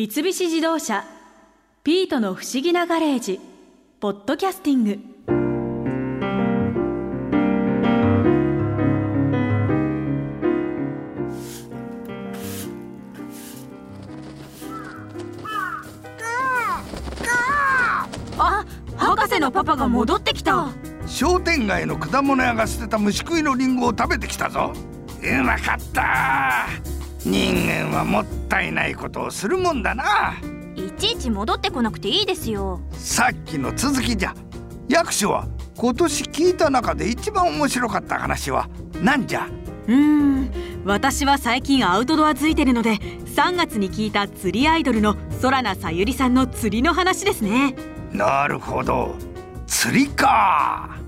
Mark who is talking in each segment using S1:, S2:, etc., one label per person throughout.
S1: 三菱自動車「ピートの不思議なガレージ」ポッドキャスティング。あ博士のパパが戻ってきた。
S2: 商店街の果物屋が捨てた虫食いのリンゴを食べてきたぞ。うまかった人間はもったいないことをするもんだな。い
S3: ちいち戻ってこなくていいですよ。
S2: さっきの続きじゃ役所は今年聞いた中で一番面白かった話は何じゃ？
S1: うーん私は最近アウトドアついてるので3月に聞いた釣りアイドルの空名さゆりさんの釣りの話ですね。
S2: なるほど。釣りか。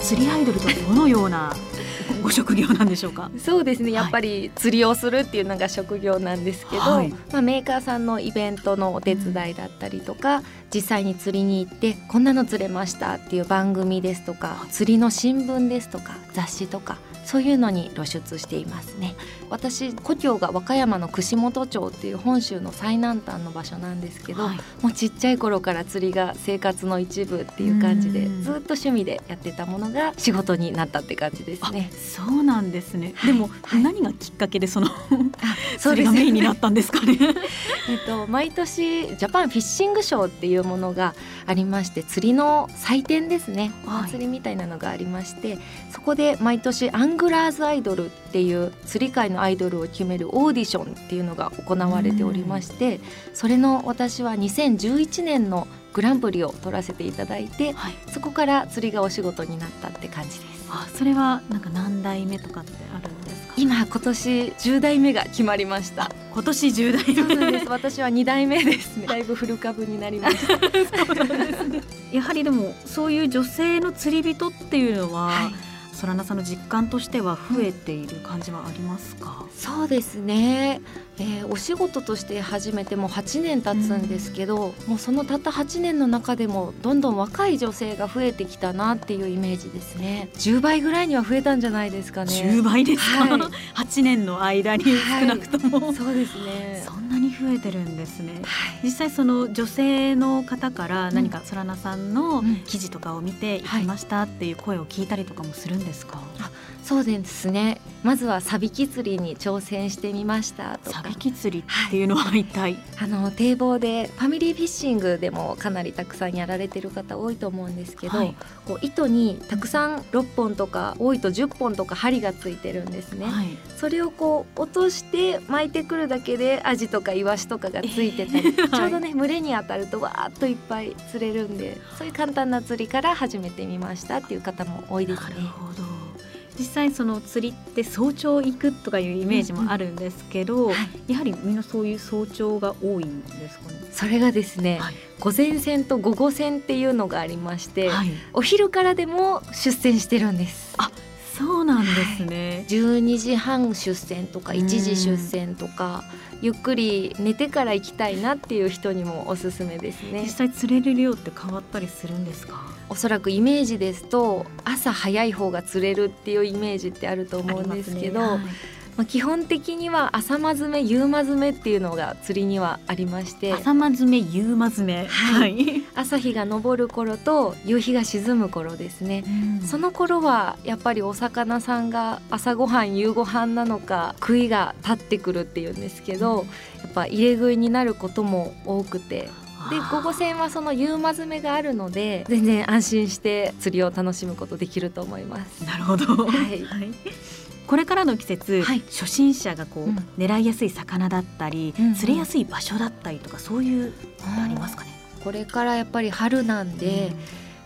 S1: 釣りアイドルとはどのようなご職業なんでしょうか？
S4: そうですね。やっぱり釣りをするっていうのが職業なんですけど、
S1: はい。
S4: まあ、メーカーさんのイベントのお手伝いだったりとか、実際に釣りに行ってこんなの釣れましたっていう番組ですとか釣りの新聞ですとか雑誌とかそういうのに露出していますね。私故郷が和歌山の串本町っていう本州の最南端の場所なんですけど、
S1: はい。
S4: もうちっちゃい頃から釣りが生活の一部っていう感じで
S1: うん。
S4: ずっと趣味でやってたものが仕事になったって感じですね。
S1: そうなんですね、
S4: はい。
S1: でも、
S4: はい。
S1: 何がきっかけでその 釣りがメインになったんですかね？
S4: えっと、毎年ジャパンフィッシングショーっていうものがありまして釣りの祭典ですね。お
S1: はい。
S4: 祭りみたいなのがありまして、そこで毎年アングラーズアイドルっていう釣り界のアイドルを決めるオーディションっていうのが行われておりましてそれの私は2011年のグランプリを取らせていただいて
S1: はい
S4: そこから釣りがお仕事になったって感じです。
S1: あそれはなんか何代目とかってあるんですか？
S4: 今今年10代目が決まりました。
S1: 今年10代目
S4: です。私は2代目ですね。だいぶ古株になりました。
S1: やはりでもそういう女性の釣り人っていうのは、
S4: はい
S1: 空名さんの実感としては増えている感じはありますか、
S4: そうですね、えーお仕事として始めてもう8年経つんですけど、もうそのたった8年の中でもどんどん若い女性が増えてきたなっていうイメージですね。10倍ぐらいには増えたんじゃないですかね。
S1: 10倍ですか、
S4: はい。
S1: 8年の間に少なくとも、
S4: そうですね。
S1: そん増えてるんですね。
S4: はい。
S1: 実際その女性の方から何か空名さんの
S4: うん。
S1: 記事とかを見て行きましたっていう声を聞いたりとかもするんですか、
S4: そうですね。まずはサビキ釣りに挑戦してみましたとか。
S1: サビキ釣りっていうのは一体、
S4: あの堤防でファミリーフィッシングでもかなりたくさんやられてる方多いと思うんですけど、
S1: はい。
S4: こう糸にたくさん6本とか多いと10本とか針がついてるんですね、
S1: はい。
S4: それをこう落として巻いてくるだけでアジとかイワシとかがついてたり、
S1: えー
S4: ちょうどね群れに当たるとわーっといっぱい釣れるんでそういう簡単な釣りから始めてみましたっていう方も多いですね。
S1: なる。ほど実際その釣りって早朝行くとかいうイメージもあるんですけど、
S4: はい
S1: やはりみんなそういう早朝が多いんですかね？
S4: それがですね、
S1: はい
S4: 午前線と午後線っていうのがありまして、
S1: はい、
S4: お昼からでも出船してるんです。
S1: そうなんですね。
S4: 12時半出船とか
S1: うん。
S4: 1時出船とかゆっくり寝てから行きたいなっていう人にもおすすめですね。
S1: 実際釣れる量って変わったりするんですか？
S4: おそらくイメージですと朝早い方が釣れるっていうイメージってあると思うんですけど
S1: ありますね
S4: まあ、基本的には朝間詰め夕間詰めっていうのが釣りにはありまして。
S1: はい朝間詰め夕間詰め。はい。
S4: 朝日が昇る頃と夕日が沈む頃ですね。その頃はやっぱりお魚さんが朝ごはん夕ごはんなのか食いが立ってくるっていうんですけどやっぱ入れ食いになることも多くて。で午後線はその夕間詰めがあるので全然安心して釣りを楽しむことできると思います。
S1: なるほど。
S4: はい
S1: これからの季節、
S4: はい。
S1: 初心者がこう、
S4: うん。
S1: 狙いやすい魚だったり、
S4: うんうん。
S1: 釣れやすい場所だったりとかそういうありますかね？
S4: これからやっぱり春なんで、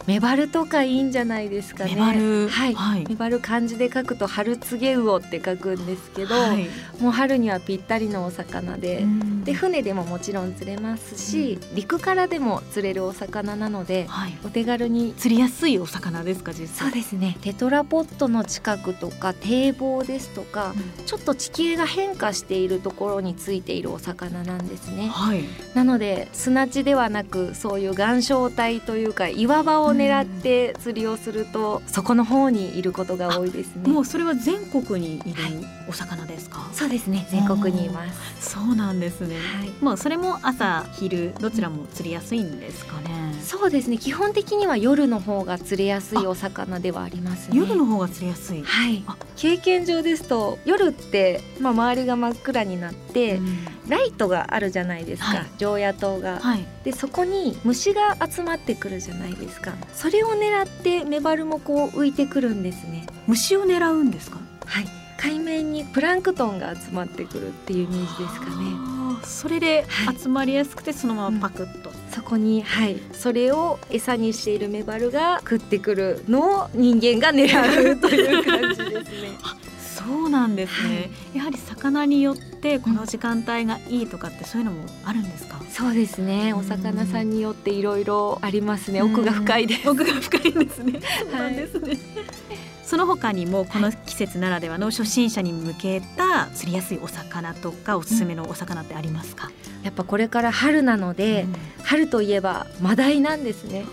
S4: メバルとかいいんじゃないですかね。
S1: メバル。
S4: はい、
S1: はい。
S4: メバル漢字で書くと春告げ魚って書くんですけど、
S1: はい。
S4: もう春にはぴったりのお魚で。
S1: うん。
S4: で船でももちろん釣れますし、陸からでも釣れるお魚なので
S1: はい、
S4: お手軽に
S1: 釣りやすいお魚ですか実際？
S4: そうですね。テトラポットの近くとか堤防ですとかちょっと地形が変化しているところについているお魚なんですね。
S1: はい。
S4: なので砂地ではなくそういう岩礁帯というか岩場を狙って釣りをするとそこの方にいることが多いですね。
S1: もうそれは全国にいるお魚ですか、
S4: そうですね。全国にいます。
S1: そうなんですね、
S4: はい。
S1: もうそれも朝昼どちらも釣りやすいんですかね、
S4: そうですね。基本的には夜の方が釣れやすいお魚ではありますね。
S1: 夜の方が釣りやすい、
S4: はい。
S1: あ。
S4: 経験上ですと夜って、まあ、周りが真っ暗になって、
S1: うん
S4: ライトがあるじゃないですか、
S1: はい。
S4: 常夜灯が。
S1: はい。
S4: でそこに虫が集まってくるじゃないですか。それを狙ってメバルもこう浮いてくるんですね。
S1: 虫を狙うんですか？
S4: はい。海面にプランクトンが集まってくるっていうイメージですかね。
S1: それで
S4: はい。
S1: 集まりやすくてそのままパクッと、
S4: そこにはい。それを餌にしているメバルが食ってくるのを人間が狙うという感じですね
S1: そうなんですね、やはり魚によってこの時間帯がいいとかってそういうのもあるんですか、
S4: そうですね。お魚さんによっていろいろありますね。奥が深いです。
S1: 奥が深いんですね。そうなんですね、その他にもこの季節ならではの初心者に向けた釣りやすいお魚とかおすすめのお魚ってありますか、
S4: やっぱこれから春なので、
S1: うん。
S4: 春といえばマダイなんですね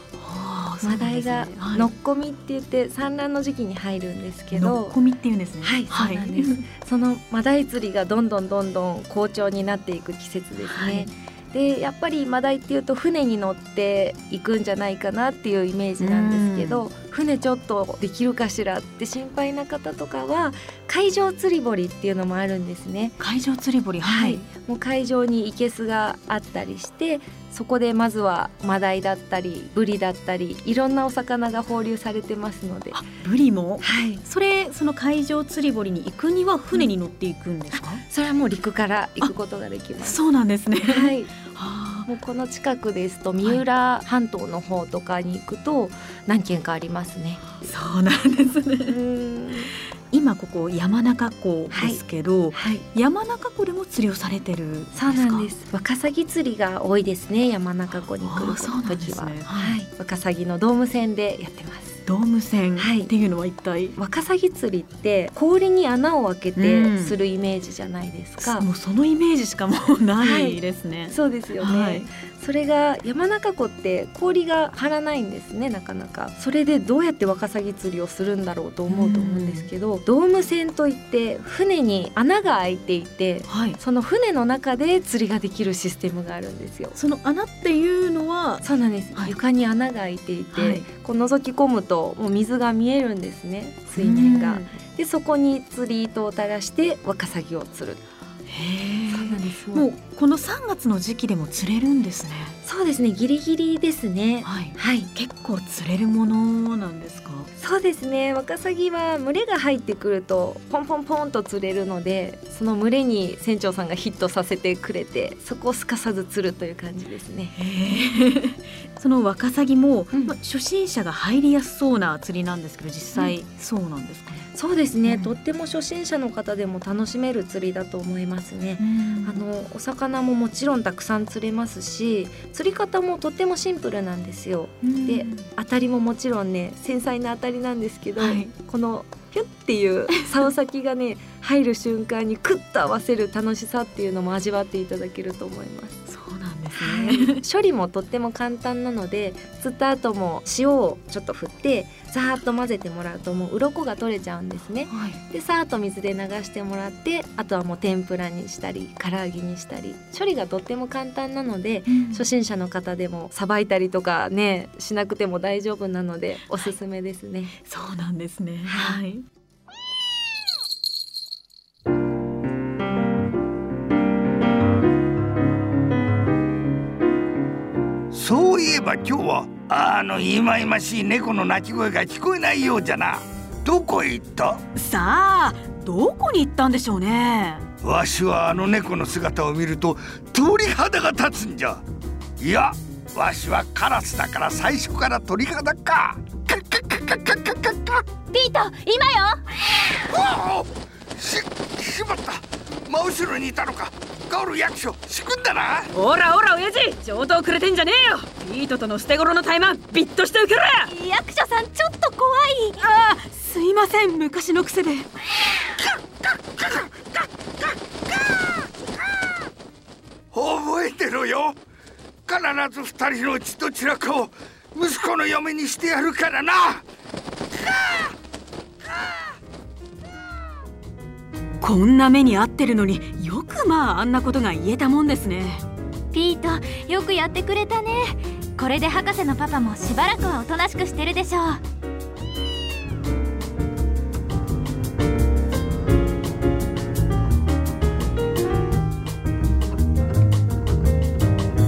S4: マダイが
S1: はい。
S4: のっこみって言って産卵の時期に入るんですけど
S1: のっこみっていうんですね。
S4: はいそうなんです。そのマダイ釣りがどんどんどんどん好調になっていく季節ですね、でやっぱりマダイっていうと船に乗っていくんじゃないかなっていうイメージなんですけど船ちょっとできるかしらって心配な方とかは海上釣り堀っていうのもあるんですね。
S1: 海上釣り堀
S4: はい、もう海上に生けすがあったりしてそこでまずはマダイだったりブリだったりいろんなお魚が放流されてますので、
S1: あブリも？
S4: はい、
S1: それその海上釣り堀に行くには船に乗っていくんですか、
S4: それはもう陸から行くことができます。
S1: そうなんですね。
S4: はい、
S1: あ
S4: もうこの近くですと三浦半島の方とかに行くと何軒かありますね。
S1: ーそうなんです
S4: う
S1: ね
S4: ん
S1: 今ここ山中湖ですけど、
S4: はい、
S1: 山中湖でも釣りをされてる
S4: そうなんです。ワカサギ釣りが多いですね。山中湖に来る時は、
S1: ね
S4: はい、ワカサギのドーム船でやってます。
S1: ドーム船
S4: はい。
S1: っていうのは一体、
S4: ワカサギ釣りって氷に穴を開け
S1: う
S4: て
S1: ん。
S4: するイメージじゃないですか。
S1: もうそのイメージしかもうないですね、
S4: そうですよね、
S1: はい。
S4: それが山中湖って氷が張らないんですねなかなか。それでどうやってワカサギ釣りをするんだろうと思うと思うんですけどドーム船といって船に穴が開いていて
S1: はい。
S4: その船の中で釣りができるシステムがあるんですよ。
S1: その穴っていうのは？
S4: そうなんです、
S1: はい。
S4: 床に穴が開いていて、
S1: はい。
S4: こう覗き込むともう水が見えるんですね水面が。
S1: うん。
S4: でそこに釣り糸を垂らしてワカサギを釣る。
S1: へ
S4: そうなん
S1: え
S4: です
S1: もうこの3月の時期でも釣れるんですね
S4: そうですねギリギリですね。
S1: はい。
S4: はい。
S1: 結構釣れるものなんですか？
S4: そうですね。ワカサギは群れが入ってくるとポンポンポンと釣れるのでその群れに船長さんがヒットさせてくれてそこをすかさず釣るという感じですね。
S1: そのワカサギも、
S4: うん。
S1: まあ、初心者が入りやすそうな釣りなんですけど実際そうなんですか？ね、
S4: そうですね、
S1: うん。
S4: とっても初心者の方でも楽しめる釣りだと思いますね、
S1: うん。
S4: あのお魚ももちろんたくさん釣れますし釣り方もとってもシンプルなんですよ。で当たりももちろんね繊細な当たりなんですけど、
S1: はい。
S4: このピュッっていう竿先がね入る瞬間にクッと合わせる楽しさっていうのも味わっていただけると思います。
S1: そうなんですね、
S4: 処理もとっても簡単なので釣った後も塩をちょっと振ってザーッと混ぜてもらうともう鱗が取れちゃうんですね。
S1: はい。
S4: でさーっと水で流してもらってあとはもう天ぷらにしたり唐揚げにしたり。処理がとっても簡単なので初心者の方でもさばいたりとかねしなくても大丈夫なのでおすすめですね。
S1: そうなんですね。
S4: は
S1: はい
S2: そういえば今日はあのいまいましい猫の鳴き声が聞こえないようじゃな。どこへ行った？
S1: さあどこに行ったんでしょうね。
S2: わしはあの猫の姿を見ると鳥肌が立つんじゃ。いやわしはカラスだから最初から鳥肌か。カッカッカカカカカカ
S3: ピート今よ。
S2: わあししまった。真後ろにいたのか。ガオル役所仕組んだな。
S1: おらおら親父上等くれてんじゃねえよ。ピートとの捨て頃のタイマンビッとして受けろや。
S3: 役所さんちょっと怖い。
S1: あーすいません昔の癖で。
S2: 覚えてろよ。必ず二人のうちどちらかを息子の嫁にしてやるからな。
S1: こんな目に遭ってるのにまああんなことが言えたもんですね。
S3: ピートよくやってくれたね。これで博士のパパもしばらくはおとなしくしてるでしょう。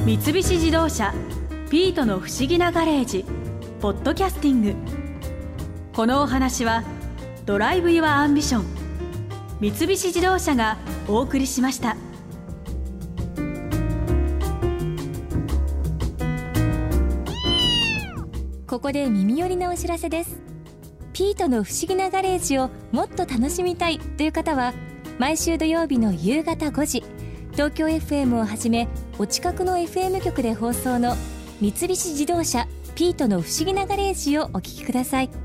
S1: 三菱自動車ピートの不思議なガレージポッドキャスティング。このお話は Drive your Ambition 三菱自動車がお送りしました。
S4: ここで耳寄りなお知らせです。ピートの不思議なガレージをもっと楽しみたいという方は毎週土曜日の夕方5時東京 FM をはじめお近くの FM 局で放送の三菱自動車ピートの不思議なガレージをお聞きください。